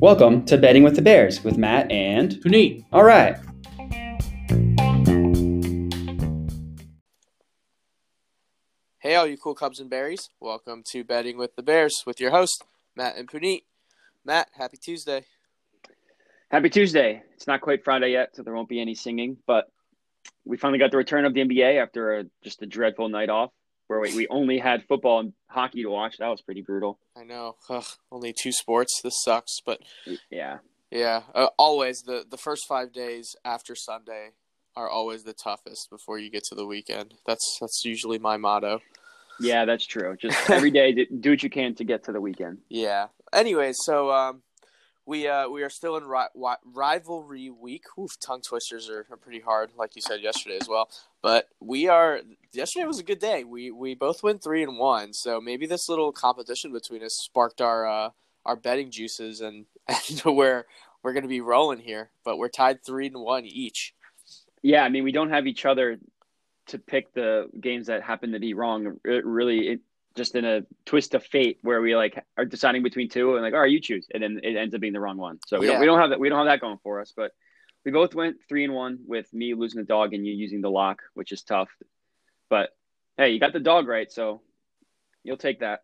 Welcome to Betting with the Bears with Matt and. Puneet. All right. Hey, all you cool Cubs and Berries. Welcome to Betting with the Bears with your host, Matt and Puneet. Matt, happy Tuesday. Happy Tuesday. It's not quite Friday yet, so there won't be any singing, but we finally got the return of the NBA after a, just a dreadful night off where we, we only had football and hockey to watch. That was pretty brutal. I know. Ugh, only two sports. This sucks, but Yeah. yeah, uh, always the the first 5 days after Sunday are always the toughest before you get to the weekend. That's that's usually my motto. Yeah, that's true. Just every day, do what you can to get to the weekend. Yeah. Anyways, so um, we uh, we are still in ri- wi- rivalry week. Oof, tongue twisters are, are pretty hard, like you said yesterday as well. But we are. Yesterday was a good day. We we both went three and one. So maybe this little competition between us sparked our uh, our betting juices, and and we're we're gonna be rolling here. But we're tied three and one each. Yeah, I mean, we don't have each other to pick the games that happen to be wrong. It really, it, just in a twist of fate where we like are deciding between two and like, all right, you choose, and then it ends up being the wrong one. So we Yeah. don't we don't have that we don't have that going for us. But we both went three and one with me losing the dog and you using the lock, which is tough. But hey, you got the dog right, so you'll take that.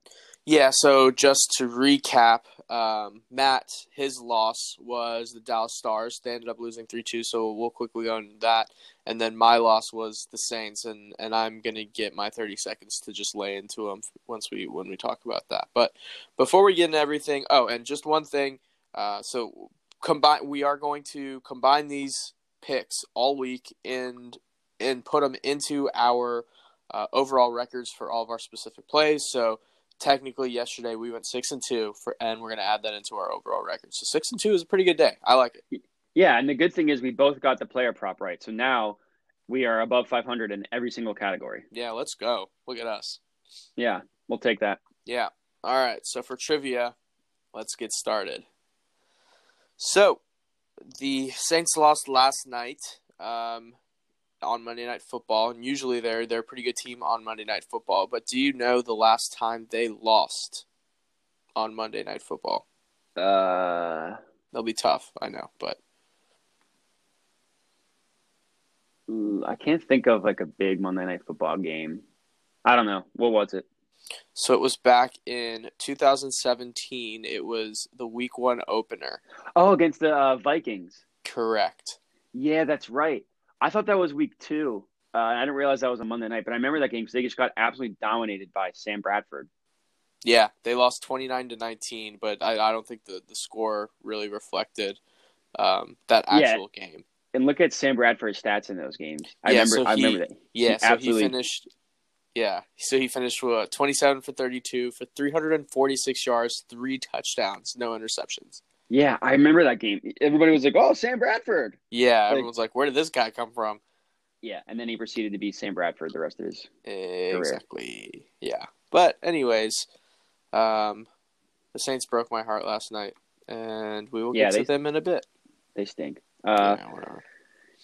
Yeah, so just to recap, um, Matt, his loss was the Dallas Stars. They ended up losing 3 2, so we'll quickly go into that. And then my loss was the Saints, and, and I'm going to get my 30 seconds to just lay into them once we when we talk about that. But before we get into everything, oh, and just one thing. Uh, so combine, we are going to combine these picks all week and, and put them into our uh, overall records for all of our specific plays. So technically yesterday we went six and two for and we're gonna add that into our overall record. So six and two is a pretty good day. I like it. Yeah, and the good thing is we both got the player prop right. So now we are above 500 in every single category. Yeah, let's go. Look at us. Yeah, we'll take that. Yeah. All right. So for trivia, let's get started. So the Saints lost last night um, on Monday Night Football, and usually they're they're a pretty good team on Monday Night Football. But do you know the last time they lost on Monday Night Football? Uh, They'll be tough, I know, but I can't think of like a big Monday Night Football game. I don't know. What was it? So it was back in 2017. It was the week one opener. Oh, against the uh, Vikings. Correct. Yeah, that's right. I thought that was week two. Uh, I didn't realize that was a Monday night, but I remember that game because they just got absolutely dominated by Sam Bradford. Yeah, they lost 29 to 19, but I, I don't think the, the score really reflected um, that Yeah. actual game. And look at Sam Bradford's stats in those games. I Yeah, remember. so I he- remember that. Yeah, He so absolutely- he finished. Yeah, so he finished with 27 for 32 for 346 yards, three touchdowns, no interceptions. Yeah, I remember that game. Everybody was like, "Oh, Sam Bradford." Yeah, Like- everyone's like, "Where did this guy come from?" Yeah, and then he proceeded to be Sam Bradford the rest of his. Exactly. Yeah. But anyways, um, the Saints broke my heart last night, and we will Yeah, get they- to them in a bit. They stink. Uh, yeah.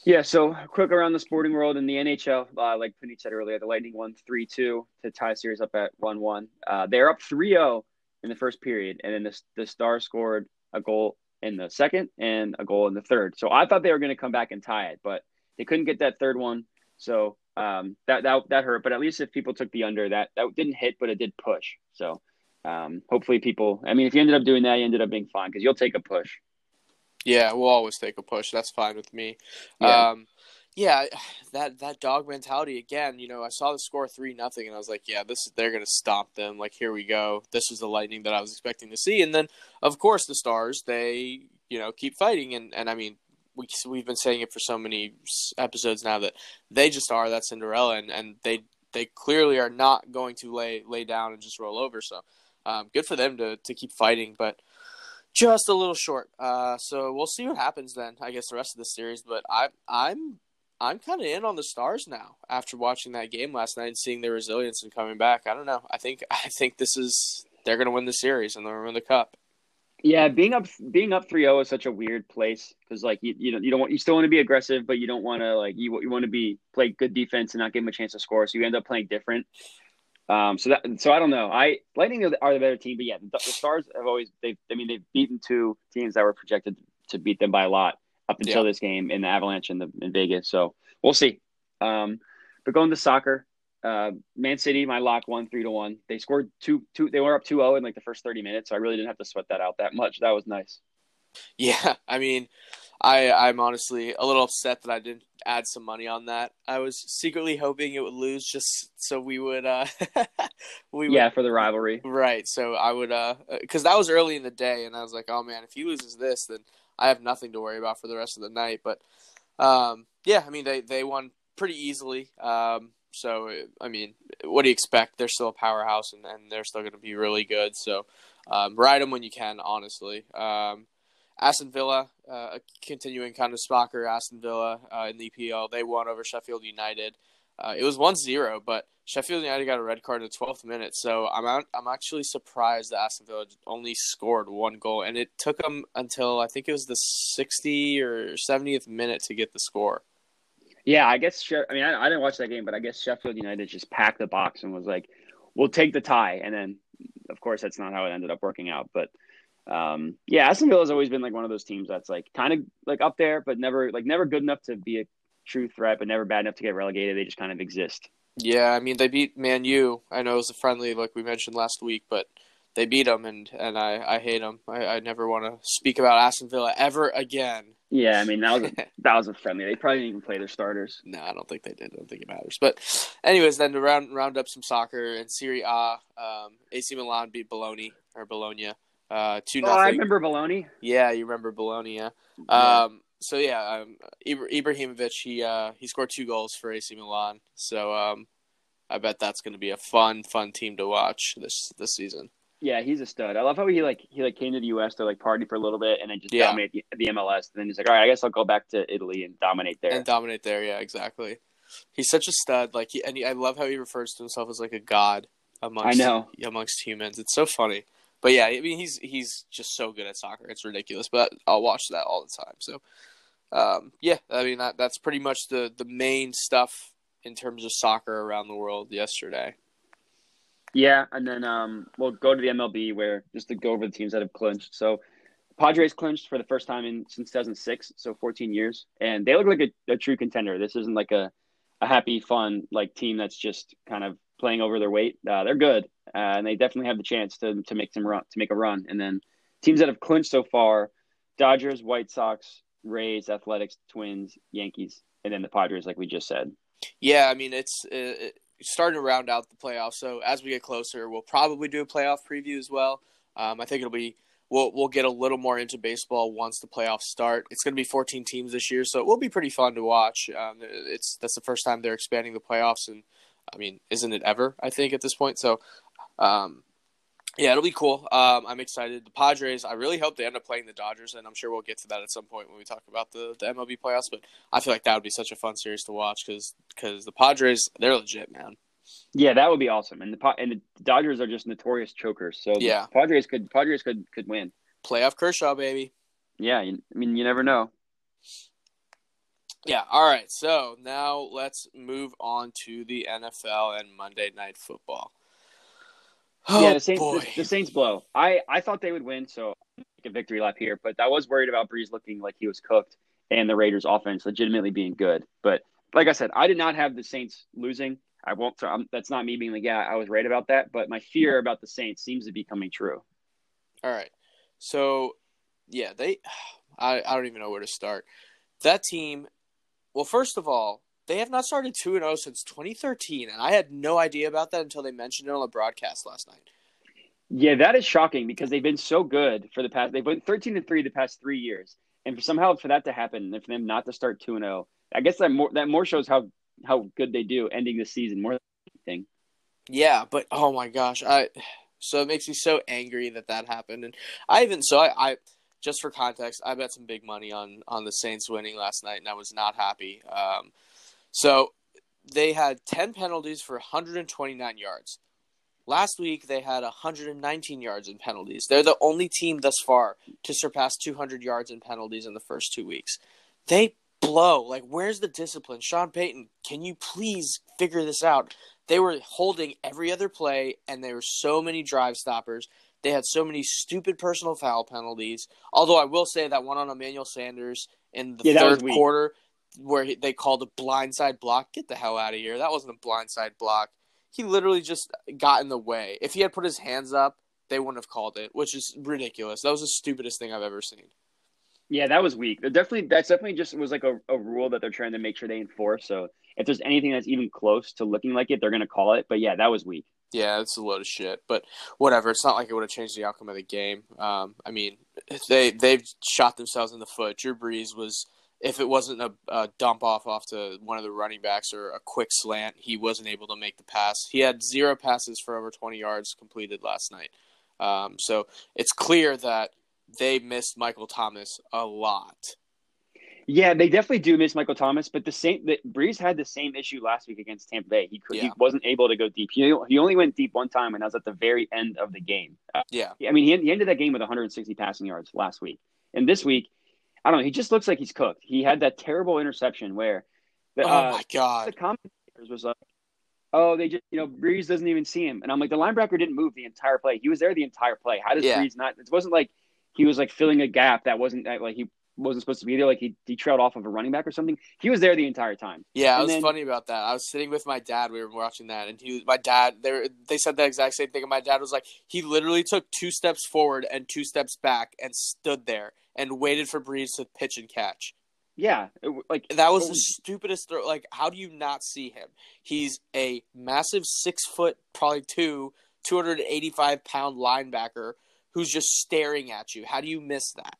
Yeah, so quick around the sporting world in the NHL, uh, like Puneet said earlier, the Lightning won 3 2 to tie series up at 1 1. Uh, they're up 3 0 in the first period, and then the, the Stars scored a goal in the second and a goal in the third. So I thought they were going to come back and tie it, but they couldn't get that third one. So um, that, that that hurt. But at least if people took the under, that, that didn't hit, but it did push. So um, hopefully people, I mean, if you ended up doing that, you ended up being fine because you'll take a push. Yeah, we'll always take a push. That's fine with me. Yeah. Um, yeah, that that dog mentality again. You know, I saw the score three nothing, and I was like, yeah, this they're gonna stomp them. Like here we go. This is the lightning that I was expecting to see, and then of course the stars they you know keep fighting, and and I mean we we've been saying it for so many episodes now that they just are that Cinderella, and and they they clearly are not going to lay lay down and just roll over. So um, good for them to to keep fighting, but just a little short. Uh, so we'll see what happens then. I guess the rest of the series, but I I'm I'm kind of in on the Stars now after watching that game last night and seeing their resilience and coming back. I don't know. I think I think this is they're going to win the series and they'll win the cup. Yeah, being up being up 3-0 is such a weird place because like you you don't you don't want you still want to be aggressive, but you don't want to like you you want to be play good defense and not give them a chance to score. So you end up playing different. Um, so that so I don't know. I Lightning are the, are the better team, but yeah, the, the Stars have always they I mean they've beaten two teams that were projected to beat them by a lot up until Yeah. this game in the Avalanche and the in Vegas. So we'll see. Um, but going to soccer, uh, Man City, my lock one three to one. They scored two two. They were up 2-0 in like the first thirty minutes, so I really didn't have to sweat that out that much. That was nice. Yeah, I mean, I I'm honestly a little upset that I didn't add some money on that. I was secretly hoping it would lose just so we would uh we would Yeah, for the rivalry. Right. So I would, uh, because that was early in the day, and I was like, oh man, if he loses this, then I have nothing to worry about for the rest of the night. But, um, yeah, I mean, they they won pretty easily. Um, so I mean, what do you expect? They're still a powerhouse, and, and they're still going to be really good. So, um, ride them when you can. Honestly, um, Aston Villa, uh, continuing kind of soccer. Aston Villa uh, in the EPL, they won over Sheffield United. Uh, it was 1-0, but Sheffield United got a red card in the 12th minute, so I'm out, I'm actually surprised that Aston Villa only scored one goal, and it took them until I think it was the 60 or 70th minute to get the score. Yeah, I guess. I mean, I, I didn't watch that game, but I guess Sheffield United just packed the box and was like, "We'll take the tie." And then, of course, that's not how it ended up working out. But um, yeah, Aston Villa has always been like one of those teams that's like kind of like up there, but never like never good enough to be a true threat, but never bad enough to get relegated. They just kind of exist. Yeah, I mean they beat Man U. I know it was a friendly, like we mentioned last week, but they beat them, and and I I hate them. I, I never want to speak about Aston Villa ever again. Yeah, I mean that was a, that was a friendly. They probably didn't even play their starters. No, I don't think they did. I don't think it matters. But, anyways, then to round round up some soccer and Serie A, um, AC Milan beat Bologna or Bologna, uh, two Oh, I remember Bologna. yeah, you remember Bologna? Yeah. Um, so yeah, um, Ibrahimovic he uh, he scored two goals for AC Milan. So um, I bet that's going to be a fun fun team to watch this this season. Yeah, he's a stud. I love how he like he like came to the U.S. to like party for a little bit and then just Yeah. dominate the, the MLS. And then he's like, all right, I guess I'll go back to Italy and dominate there. and dominate there. Yeah, exactly. He's such a stud. Like, he, and he, I love how he refers to himself as like a god amongst I know. amongst humans. It's so funny. But yeah, I mean, he's he's just so good at soccer. It's ridiculous. But I'll watch that all the time. So, um, yeah, I mean that that's pretty much the the main stuff in terms of soccer around the world yesterday. Yeah, and then um, we'll go to the MLB where just to go over the teams that have clinched. So, Padres clinched for the first time in since 2006, so 14 years, and they look like a, a true contender. This isn't like a a happy, fun like team that's just kind of playing over their weight. Uh, they're good, uh, and they definitely have the chance to to make some run to make a run. And then teams that have clinched so far: Dodgers, White Sox, Rays, Athletics, Twins, Yankees, and then the Padres, like we just said. Yeah, I mean it's uh, starting to round out the playoffs. So as we get closer, we'll probably do a playoff preview as well. Um, I think it'll be we'll we'll get a little more into baseball once the playoffs start. It's going to be 14 teams this year, so it will be pretty fun to watch. Um, it's that's the first time they're expanding the playoffs, and I mean, isn't it ever? I think at this point. So, um, yeah, it'll be cool. Um, I'm excited. The Padres. I really hope they end up playing the Dodgers, and I'm sure we'll get to that at some point when we talk about the the MLB playoffs. But I feel like that would be such a fun series to watch because because the Padres they're legit, man. Yeah, that would be awesome. And the and the Dodgers are just notorious chokers. So the Yeah. Padres could Padres could could win. Playoff Kershaw, baby. Yeah, I mean you never know. Yeah. All right. So now let's move on to the NFL and Monday Night Football. Oh yeah, the Saints boy. the, the Saints blow. I I thought they would win, so a victory lap here. But I was worried about Brees looking like he was cooked and the Raiders' offense legitimately being good. But like I said, I did not have the Saints losing. I won't. So I'm, that's not me being like, yeah, I was right about that. But my fear about the Saints seems to be coming true. All right. So, yeah, they. I, I don't even know where to start. That team. Well, first of all, they have not started two and zero since 2013, and I had no idea about that until they mentioned it on the broadcast last night. Yeah, that is shocking because they've been so good for the past. They've been thirteen and three the past three years, and for somehow for that to happen, and for them not to start two and zero, I guess that more that more shows how how good they do ending the season more than anything. Yeah, but oh my gosh, I so it makes me so angry that that happened, and I even so I, I just for context, I bet some big money on on the Saints winning last night, and I was not happy. Um, so they had ten penalties for 129 yards. Last week they had 119 yards in penalties. They're the only team thus far to surpass 200 yards in penalties in the first two weeks. They blow. Like, where's the discipline? Sean Payton, can you please figure this out? they were holding every other play, and there were so many drive stoppers. They had so many stupid personal foul penalties. Although I will say that one on Emmanuel Sanders in the Yeah, third quarter, where he, they called a blindside block. Get the hell out of here! That wasn't a blindside block. He literally just got in the way. If he had put his hands up, they wouldn't have called it, which is ridiculous. That was the stupidest thing I've ever seen. Yeah, that was weak. They're definitely that's definitely just was like a, a rule that they're trying to make sure they enforce. So if there's anything that's even close to looking like it, they're gonna call it. But yeah, that was weak. Yeah, it's a load of shit. But whatever. It's not like it would have changed the outcome of the game. Um, I mean, they they've shot themselves in the foot. Drew Brees was, if it wasn't a, a dump off off to one of the running backs or a quick slant, he wasn't able to make the pass. He had zero passes for over twenty yards completed last night. Um, so it's clear that they missed Michael Thomas a lot. Yeah, they definitely do miss Michael Thomas, but the same the Brees had the same issue last week against Tampa Bay. He could, he wasn't able to go deep. He, he only went deep one time, and that was at the very end of the game. Uh, Yeah, I mean, he, he ended that game with 160 passing yards last week, and this week, I don't know. He just looks like he's cooked. He had that terrible interception where the, oh uh, my the commentators was like, "Oh, they just you know Brees doesn't even see him," and I'm like, the linebacker didn't move the entire play. He was there the entire play. How does Yeah. Brees not? It wasn't like he was like filling a gap that wasn't like he wasn't supposed to be there. Like he he trailed off of a running back or something. He was there the entire time. Yeah, it was then- funny about that. I was sitting with my dad. We were watching that, and he, was my dad, they were, they said the exact same thing. And my dad was like, he literally took two steps forward and two steps back and stood there and waited for Brees to pitch and catch. Yeah, it, like That was the stupidest throw. Like, how do you not see him? He's a massive six foot, probably two, two hundred eighty five pound linebacker who's just staring at you. How do you miss that?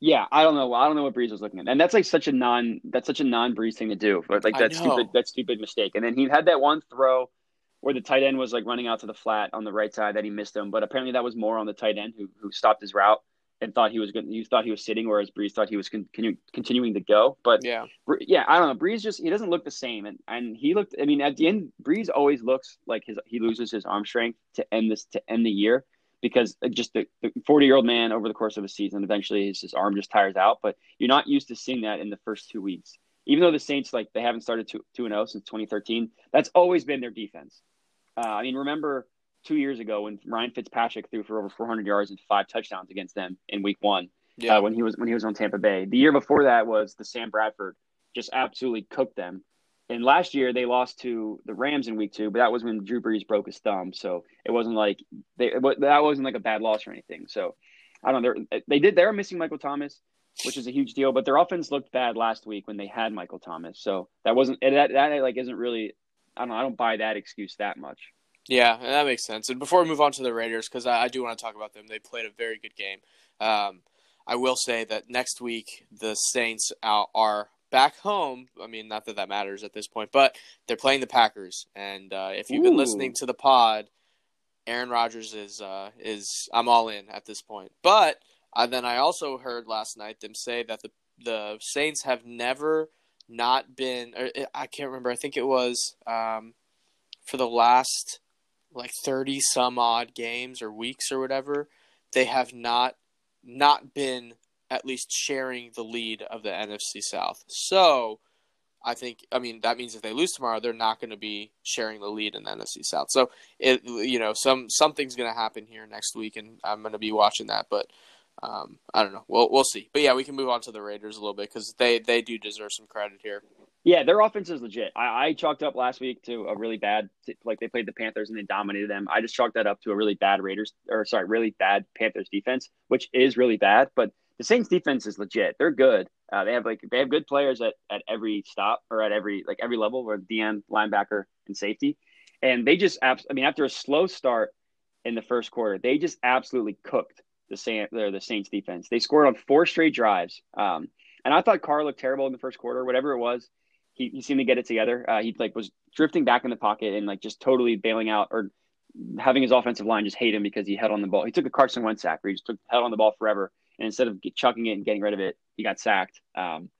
Yeah. I don't know. I don't know what Brees was looking at, and that's like such a non that's such a non Brees thing to do. But like that stupid that stupid mistake. And then he had that one throw where the tight end was like running out to the flat on the right side that he missed him. But apparently that was more on the tight end who who stopped his route and thought he was good. You thought he was sitting, whereas Brees thought he was con- continu- continuing to go. But Yeah, yeah, I don't know. Brees just he doesn't look the same, and and he looked. I mean, at the end, Brees always looks like his he loses his arm strength to end this to end the year because uh, just the forty year old man over the course of a season, eventually his, his arm just tires out. But you're not used to seeing that in the first two weeks. Even though the Saints like they haven't started two two and zero since 2013, that's always been their defense. Uh, I mean, remember two years ago when Ryan Fitzpatrick threw for over 400 yards and five touchdowns against them in Week One yeah, uh, when he was when he was on Tampa Bay. The year before that was the Sam Bradford just absolutely cooked them. And last year they lost to the Rams in Week Two, but that was when Drew Brees broke his thumb, so it wasn't like they that wasn't like a bad loss or anything. So I don't know. They did they're missing Michael Thomas, which is a huge deal, but their offense looked bad last week when they had Michael Thomas. So that wasn't that that like isn't really. I don't know. I don't buy that excuse that much. Yeah, that makes sense. And before we move on to the Raiders, because I, I do want to talk about them, they played a very good game. Um, I will say that next week the Saints are back home. I mean, not that that matters at this point, but they're playing the Packers. And uh, if you've been Ooh. listening to the pod, Aaron Rodgers is uh, is I'm all in at this point. But uh, then I also heard last night them say that the the Saints have never not been. Or I can't remember. I think it was um, for the last like 30 some odd games or weeks or whatever they have not not been at least sharing the lead of the NFC South. So I think I mean that means if they lose tomorrow they're not going to be sharing the lead in the NFC South. So it you know some something's going to happen here next week and I'm going to be watching that but um, I don't know. We'll we'll see. But yeah, we can move on to the Raiders a little bit cuz they they do deserve some credit here. Yeah, their offense is legit. I, I chalked up last week to a really bad, like they played the Panthers and they dominated them. I just chalked that up to a really bad Raiders, or sorry, really bad Panthers defense, which is really bad. But the Saints defense is legit. They're good. Uh, they have like they have good players at, at every stop or at every like every level, where DM, linebacker, and safety, and they just abs- I mean, after a slow start in the first quarter, they just absolutely cooked the Saint the, the Saints defense. They scored on four straight drives. Um, and I thought Carr looked terrible in the first quarter, whatever it was he, he seemed to get it together. Uh, he like was drifting back in the pocket and like just totally bailing out or having his offensive line just hate him because he held on the ball. He took a Carson Wentz sack where he just took held on the ball forever, and instead of chucking it and getting rid of it, he got sacked. Um,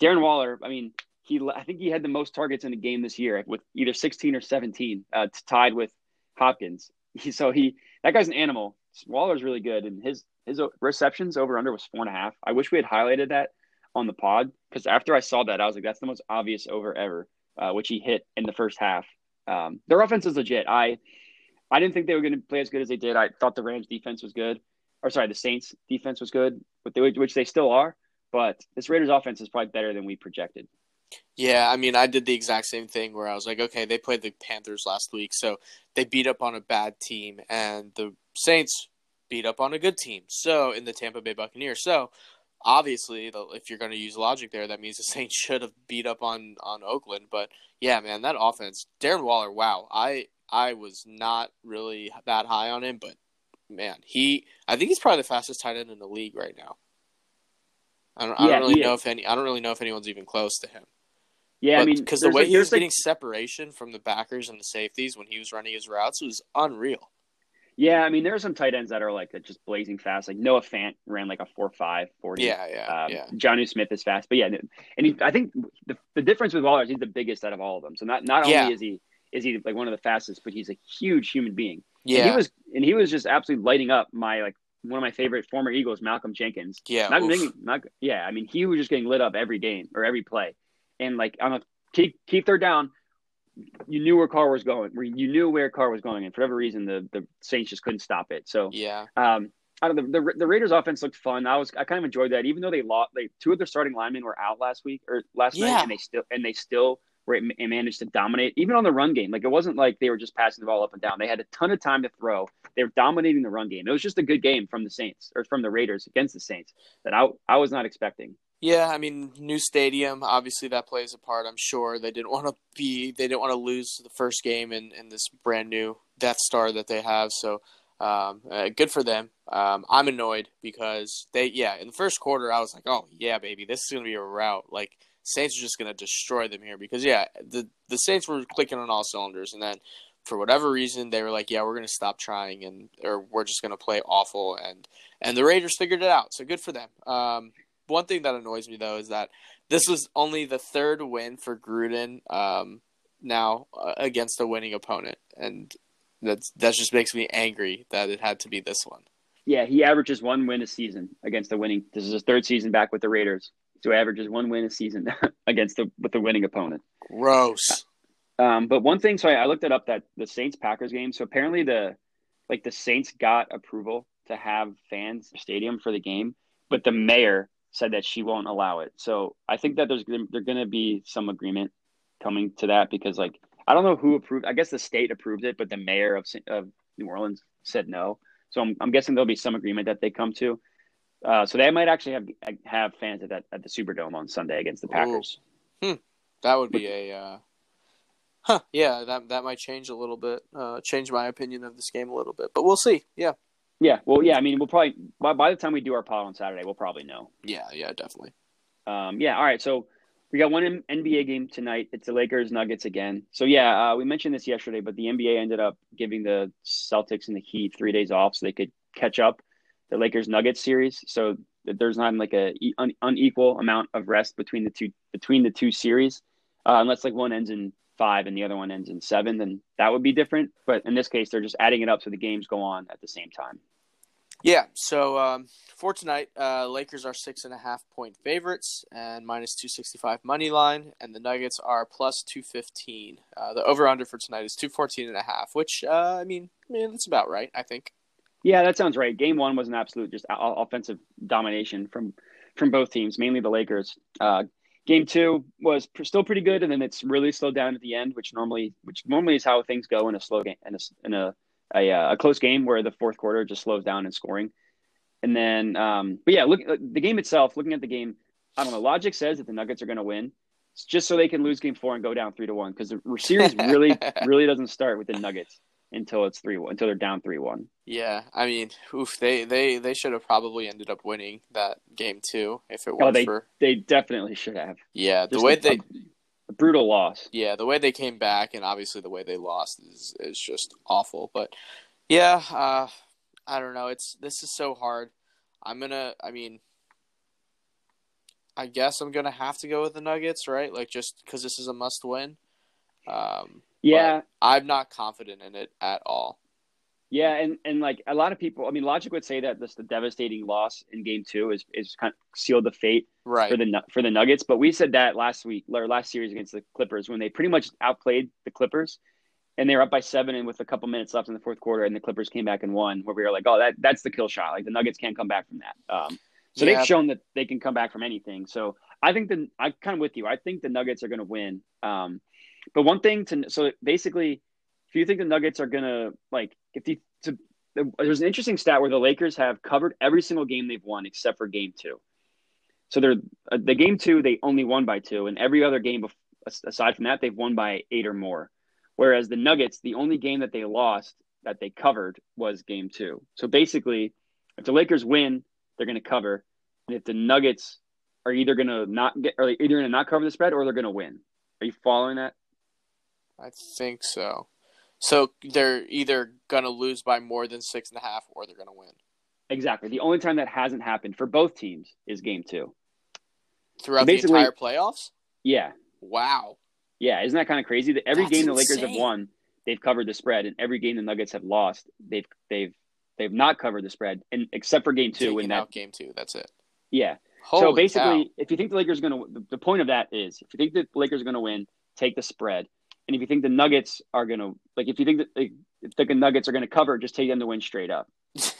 Darren Waller, I mean, he I think he had the most targets in the game this year with either 16 or 17, uh, tied with Hopkins. So he that guy's an animal. Waller's really good, and his his receptions over under was four and a half. I wish we had highlighted that on the pod because after I saw that, I was like, that's the most obvious over ever, uh, which he hit in the first half. Um, their offense is legit. I I didn't think they were going to play as good as they did. I thought the Rams defense was good, or sorry, the Saints defense was good, which they still are. But this Raiders offense is probably better than we projected. Yeah, I mean, I did the exact same thing where I was like, okay, they played the Panthers last week, so they beat up on a bad team, and the Saints beat up on a good team. So in the Tampa Bay Buccaneers, so obviously, if you're going to use logic there, that means the Saints should have beat up on on Oakland. But yeah, man, that offense, Darren Waller, wow, I I was not really that high on him, but man, he I think he's probably the fastest tight end in the league right now. I don't, yeah, I don't really know if any I don't really know if anyone's even close to him. Yeah, but, I mean, because the way like, he was like, getting separation from the backers and the safeties when he was running his routes was unreal. Yeah, I mean, there are some tight ends that are like just blazing fast. Like Noah Fant ran like a 4 5 40. Yeah, yeah, um, yeah. Jonnu Smith is fast. But yeah, and he, I think the, the difference with Waller is he's the biggest out of all of them. So not, not yeah. only is he is he like one of the fastest, but he's a huge human being. Yeah. And he was and he was just absolutely lighting up my like one of my favorite former Eagles, Malcolm Jenkins. Yeah. Not, not, yeah, I mean, he was just getting lit up every game or every play. And like on a keep keep third down, you knew where Carr was going. Where you knew where Carr was going, and for whatever reason, the the Saints just couldn't stop it. So yeah, um, out of the, the, the Raiders' offense looked fun. I was I kind of enjoyed that, even though they lost. Like two of their starting linemen were out last week or last yeah. night, and they still and they still were and managed to dominate even on the run game. Like it wasn't like they were just passing the ball up and down. They had a ton of time to throw. They were dominating the run game. It was just a good game from the Saints or from the Raiders against the Saints that I I was not expecting. Yeah, I mean, new stadium, obviously that plays a part. I'm sure they didn't want to be, they didn't want to lose the first game in, in this brand new Death Star that they have. So, um, uh, good for them. Um, I'm annoyed because they, yeah, in the first quarter, I was like, oh, yeah, baby, this is going to be a rout. Like, Saints are just going to destroy them here because, yeah, the, the Saints were clicking on all cylinders. And then for whatever reason, they were like, yeah, we're going to stop trying and, or we're just going to play awful. And, and the Raiders figured it out. So good for them. Um, one thing that annoys me though is that this was only the third win for Gruden um, now uh, against a winning opponent, and that's that just makes me angry that it had to be this one. Yeah, he averages one win a season against the winning. This is his third season back with the Raiders, so averages one win a season against the with the winning opponent. Gross. Um, but one thing, so I, I looked it up that the Saints Packers game. So apparently the like the Saints got approval to have fans stadium for the game, but the mayor said that she won't allow it. So I think that there's there's going to be some agreement coming to that because like I don't know who approved. I guess the state approved it, but the mayor of of New Orleans said no. So I'm, I'm guessing there'll be some agreement that they come to. Uh, so they might actually have have fans at that at the Superdome on Sunday against the Packers. Hmm. That would be a. Uh... Huh. Yeah, that that might change a little bit. Uh, change my opinion of this game a little bit, but we'll see. Yeah. Yeah, well, yeah. I mean, we'll probably by, by the time we do our pod on Saturday, we'll probably know. Yeah, yeah, definitely. Um, yeah. All right. So we got one NBA game tonight. It's the Lakers Nuggets again. So yeah, uh, we mentioned this yesterday, but the NBA ended up giving the Celtics and the Heat three days off so they could catch up the Lakers Nuggets series. So there's not like a un- unequal amount of rest between the two between the two series, uh, unless like one ends in five and the other one ends in seven, then that would be different. But in this case, they're just adding it up so the games go on at the same time. Yeah. So um, for tonight, uh, Lakers are six and a half point favorites and minus two sixty five money line, and the Nuggets are plus two fifteen. Uh, the over under for tonight is two fourteen and a half, which uh, I mean, man, that's about right. I think. Yeah, that sounds right. Game one was an absolute just offensive domination from from both teams, mainly the Lakers. Uh, Game two was pr- still pretty good, and then it's really slowed down at the end, which normally, which normally is how things go in a slow game, in a in a a, uh, a close game where the fourth quarter just slows down in scoring. And then, um, but yeah, look uh, the game itself. Looking at the game, I don't know. Logic says that the Nuggets are going to win, just so they can lose game four and go down three to one because the series really, really doesn't start with the Nuggets until it's three one until they're down three one. Yeah, I mean, oof, they they they should have probably ended up winning that game too if it oh, oh, they, for. They definitely should have. Yeah, the way a, they. A brutal loss. Yeah, the way they came back and obviously the way they lost is is just awful. But yeah, uh, I don't know. It's this is so hard. I'm gonna. I mean, I guess I'm gonna have to go with the Nuggets, right? Like just because this is a must win. Um, yeah, I'm not confident in it at all. Yeah, and, and like a lot of people, I mean, logic would say that this the devastating loss in Game Two is is kind of sealed the fate right. for the for the Nuggets. But we said that last week or last series against the Clippers when they pretty much outplayed the Clippers, and they were up by seven and with a couple minutes left in the fourth quarter, and the Clippers came back and won. Where we were like, oh, that that's the kill shot. Like the Nuggets can't come back from that. Um, so Yeah. they've shown that they can come back from anything. So I think the I'm kind of with you. I think the Nuggets are going to win. Um, but one thing to so basically, if you think the Nuggets are to like if you to there's an interesting stat where the Lakers have covered every single game they've won except for game two. So they're uh, the game two they only won by two, and every other game bef- aside from that they've won by eight or more. Whereas the Nuggets, the only game that they lost that they covered was game two. So basically, if the Lakers win, they're going to cover, and if the Nuggets are either going to not get, or either going to not cover the spread, or they're going to win. Are you following that? I think so. So they're either gonna lose by more than six and a half, or they're gonna win Exactly. The only time that hasn't happened for both teams is game two. throughout Basically- the entire playoffs. Yeah, Wow. yeah. Isn't that kind of crazy? That every That's game the Lakers have won, they've covered the spread, and every game the Nuggets have lost, they've they've they've not covered the spread, and except for game two, Taking and that out game two. That's it. yeah. Holy so basically, cow. if you think the Lakers are going to, the, the point of that is, if you think the Lakers are going to win, take the spread, and if you think the Nuggets are going to, like, if you think that like, if the Nuggets are going to cover, just take them to win straight up.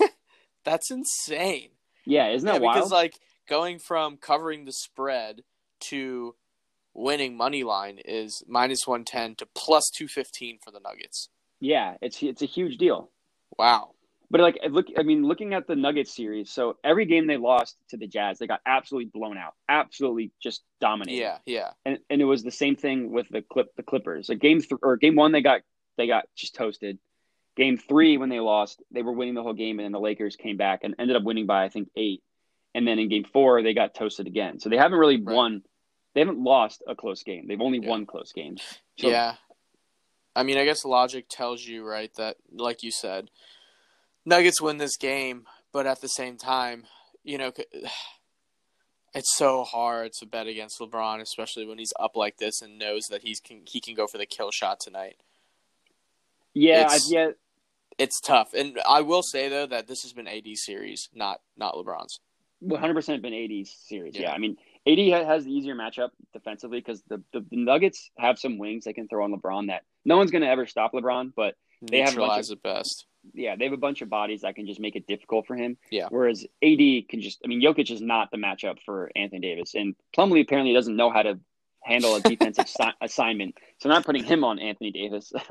that's insane. Yeah, isn't that yeah, wild? because like going from covering the spread to winning money line is minus one ten to plus two fifteen for the Nuggets. yeah, it's it's a huge deal. Wow. But like, look, I mean, looking at the Nuggets series, so every game they lost to the Jazz, they got absolutely blown out, absolutely just dominated. Yeah, yeah. and and it was the same thing with the clip the Clippers. Like game th- or game one, they got they got just toasted. Game three, when they lost, they were winning the whole game, and then the Lakers came back and ended up winning by I think eight. And then in game four, they got toasted again. So they haven't really Right. won. They haven't lost a close game. They've only Yeah. won close games. So, yeah. I mean, I guess logic tells you, right, that, like you said, Nuggets win this game, but at the same time, you know, it's so hard to bet against LeBron, especially when he's up like this and knows that he's can he can go for the kill shot tonight. yeah, It's- yeah. It's tough, and I will say though that this has been AD series, not not LeBron's. One hundred percent been AD series. Yeah. Yeah. I mean, AD has the easier matchup defensively because the, the the Nuggets have some wings they can throw on LeBron that no one's going to ever stop LeBron, but They have a bunch it best. Yeah, they have a bunch of bodies that can just make it difficult for him. Yeah. Whereas AD can just, I mean, Jokic is not the matchup for Anthony Davis, and Plumlee apparently doesn't know how to handle a defensive si- assignment, so not putting him on Anthony Davis.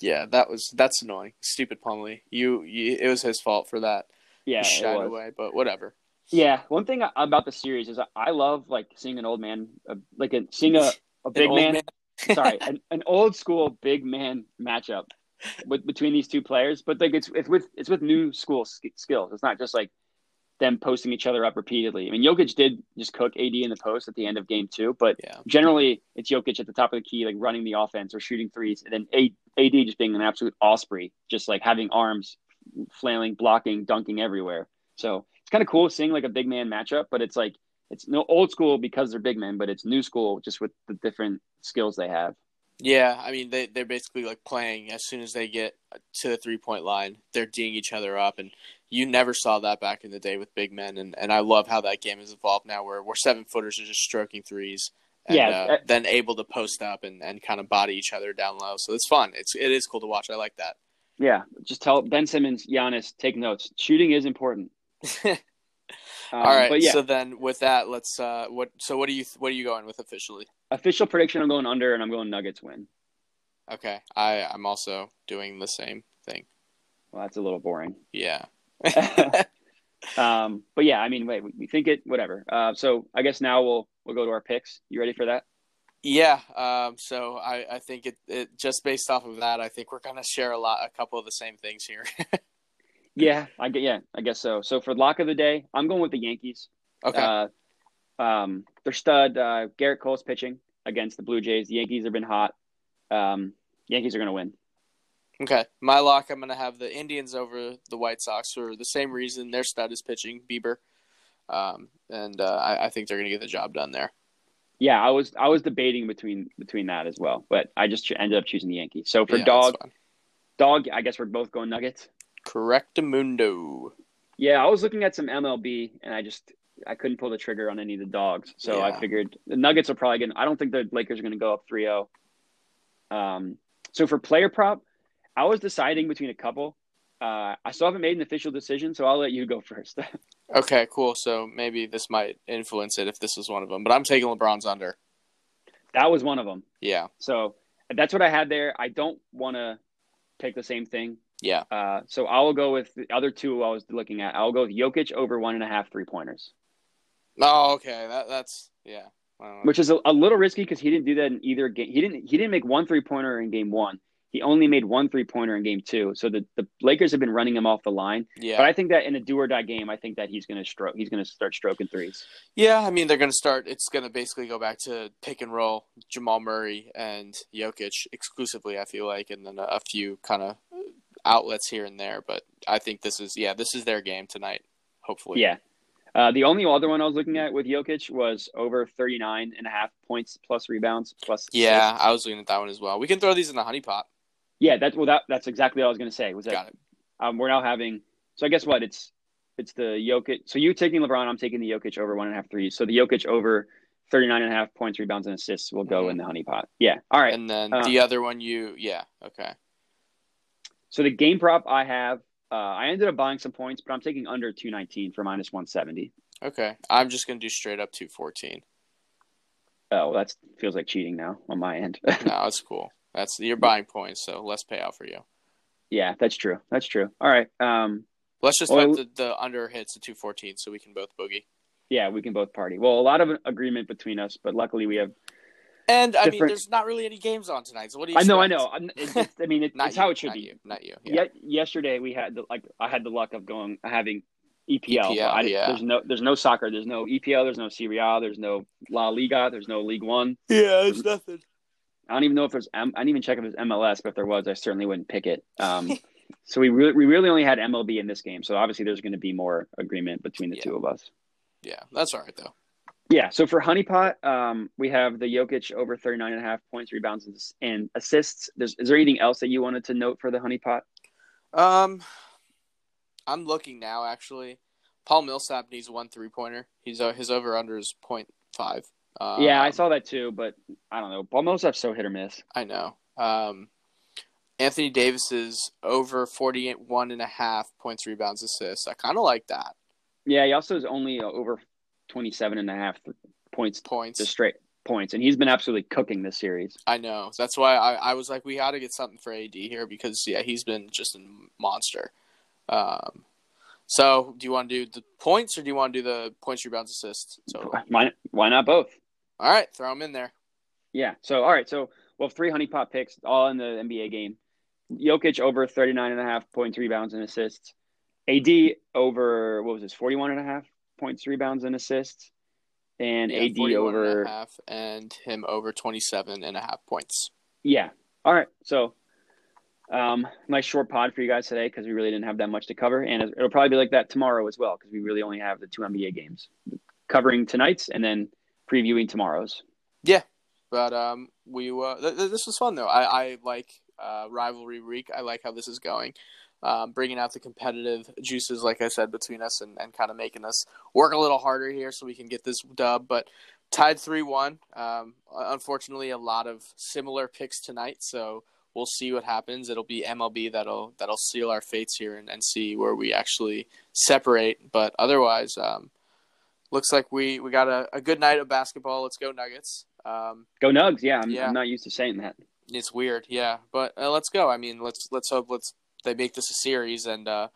Yeah, that was that's annoying. Stupid Plumlee. You, you it was his fault for that. yeah, he it shied was. away, but whatever. Yeah, one thing about the series is I love like seeing an old man, uh, like a, seeing a, a big An old man, sorry, an, an old school big man matchup with between these two players. But like it's it's with it's with new school sk- skills. It's not just like them posting each other up repeatedly. I mean, Jokic did just cook AD in the post at the end of game two, but Yeah. generally it's Jokic at the top of the key, like running the offense or shooting threes, and then AD just being an absolute osprey, just like having arms flailing, blocking, dunking everywhere. So it's kind of cool seeing like a big man matchup, but it's like it's no old school because they're big men, but it's new school just with the different skills they have. Yeah, I mean they they're basically like playing as soon as they get to the three point line, they're D'ing each other up, and you never saw that back in the day with big men, and, and I love how that game has evolved now, where where seven footers are just stroking threes, and Yeah, uh, uh, then able to post up and, and kind of body each other down low. So it's fun. It's it is cool to watch. I like that. Yeah, just tell Ben Simmons, Giannis, take notes. Shooting is important. Um, All right. but yeah, So then with that, let's uh what so what do you what are you going with officially? official prediction: I'm going under, and I'm going Nuggets win. Okay, I I'm also doing the same thing. Well, that's a little boring. Yeah. um, but yeah, I mean, wait, we, we think it, whatever. Uh, so I guess now we'll we'll go to our picks. You ready for that? Yeah, um, so I, I think it, it just based off of that, I think we're gonna share a lot, a couple of the same things here. Yeah, I get. Yeah, I guess so. So for lock of the day, I'm going with the Yankees. okay, Uh, um, their stud uh, Gerrit Cole's pitching against the Blue Jays. The Yankees have been hot. Um, Yankees are going to win. okay. My lock, I'm gonna have the Indians over the White Sox for the same reason. Their stud is pitching, Bieber, um, and uh, I, I think they're gonna get the job done there. Yeah, I was I was debating between between that as well, but I just ch- ended up choosing the Yankees. So for Yeah, dog, dog, I guess we're both going Nuggets. Correctamundo. Yeah, I was looking at some MLB and I just I couldn't pull the trigger on any of the dogs. So I figured the Nuggets are probably going to I don't think the Lakers are going to go up 3-0. Um So for player prop, I was deciding between a couple. Uh, I still haven't made an official decision, so I'll let you go first. Okay, cool. So maybe this might influence it if this is one of them. But I'm taking LeBron's under. that was one of them. Yeah, So that's what I had there. I don't want to pick the same thing. Yeah. Uh, so I will go with the other two I was looking at. I'll go with Jokic over one and a half three pointers, Oh, okay. That that's yeah. I which is a, a little risky because he didn't do that in either game. He didn't. He didn't make one three pointer in game one. He only made one three pointer in game two. So the, the Lakers have been running him off the line. yeah, But I think that in a do or die game, I think that he's going to stroke. He's going to start stroking threes. yeah. I mean, they're gonna start. It's gonna basically go back to pick and roll, Jamal Murray and Jokic exclusively. I feel like, and then a, a few kind of outlets here and there. But I think this is yeah, this is their game tonight. Hopefully, Yeah. Uh, the only other one I was looking at with Jokic was over 39 and a half points plus rebounds plus Yeah, assists. I was looking at that one as well. We can throw these in the honey pot. Yeah, that's well that that's exactly what I was going to say. Was that Got it. um, we're now having so I guess what it's it's the Jokic. So you taking LeBron, I'm taking the Jokic over one and a half threes. So the Jokic over 39 and a half points, rebounds, and assists will go Mhm. in the honey pot. Yeah. All right. And then Uh, the other one, you yeah, okay. So the game prop I have, uh, I ended up buying some points, but I'm taking under 219 for minus 170. Okay, I'm just gonna do straight up two fourteen. Oh, that feels like cheating now on my end. No, that's cool. That's you're buying points, so less payout for you. yeah, that's true. That's true. All right. Um, Let's just Well- hope that the under hits the two fourteen, so we can both boogie. yeah, we can both party. Well, a lot of agreement between us, but luckily we have. And I mean, there's not really any games on tonight, so what do you? I know, I expect? know. I'm, it, it's, I mean, it, it's you, how it should not be. You, not you. Yeah. Yet yesterday we had the, like I had the luck of going having EPL. EPL, I, yeah. There's no there's no soccer. There's no EPL. There's no Serie A. There's no La Liga. There's no League One. Yeah, there's nothing. I don't even know if there's. M- I didn't even check if there's MLS, but if there was, I certainly wouldn't pick it. Um, so we really we really only had MLB in this game. So obviously there's going to be more agreement between the Yeah. two of us. Yeah, that's all right though. Yeah. So for Honeypot, um, we have the Jokic over 39 and a half points, rebounds, and- assists. There's, is there anything else that you wanted to note for the Honeypot? Um, I'm looking now. Actually, Paul Millsap needs one three pointer. He's uh, his over under is point five. Um, yeah, I saw that too, but I don't know. Paul Millsap's so hit or miss. I know. Um, Anthony Davis is over 41 and a half points, rebounds, assists. I kind of like that. Yeah, he also is only uh, over 27 and a half points, Points. just straight points, and he's been absolutely cooking this series. I know. That's why I, I was like, we got to get something for AD here because, yeah, he's been just a monster. Um, so, do you want to do the points or do you want to do the points, rebounds, assists? so Why, why not both? All right, throw them in there. Yeah. So, all right. So, we'll have three honeypot picks, all in the NBA game. Jokic over 39 and a half points, rebounds, and assists. AD over, what was this, 41 and a half points, rebounds, and assists. And Yeah, AD 41 and over, a half and him over 27 and a half points. yeah. All right. So, um, nice short pod for you guys today because we really didn't have that much to cover. And it'll probably be like that tomorrow as well because we really only have the two NBA games covering tonight's and then previewing tomorrow's. Yeah, but um, we uh, th- th- this was fun though. I, I like uh, rivalry week. I like how this is going, um, bringing out the competitive juices, like I said, between us and, and kind of making us work a little harder here so we can get this dub. But tied three one. Um, unfortunately, a lot of similar picks tonight, so we'll see what happens. It'll be MLB that'll that'll seal our fates here and, and see where we actually separate. But otherwise, um, looks like we we got a, a good night of basketball. Let's go Nuggets. Um, Go Nugs. Yeah. I'm, Yeah. I'm not used to saying that. it's weird, yeah, but uh, let's go. I mean, let's let's hope let's they make this a series and uh,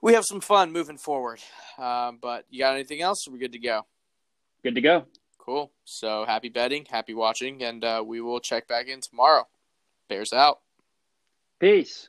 we have some fun moving forward. Um, but you got anything else? We're good to go. Good to go. Cool. So happy betting, happy watching, and uh, we will check back in tomorrow. Bears out. Peace.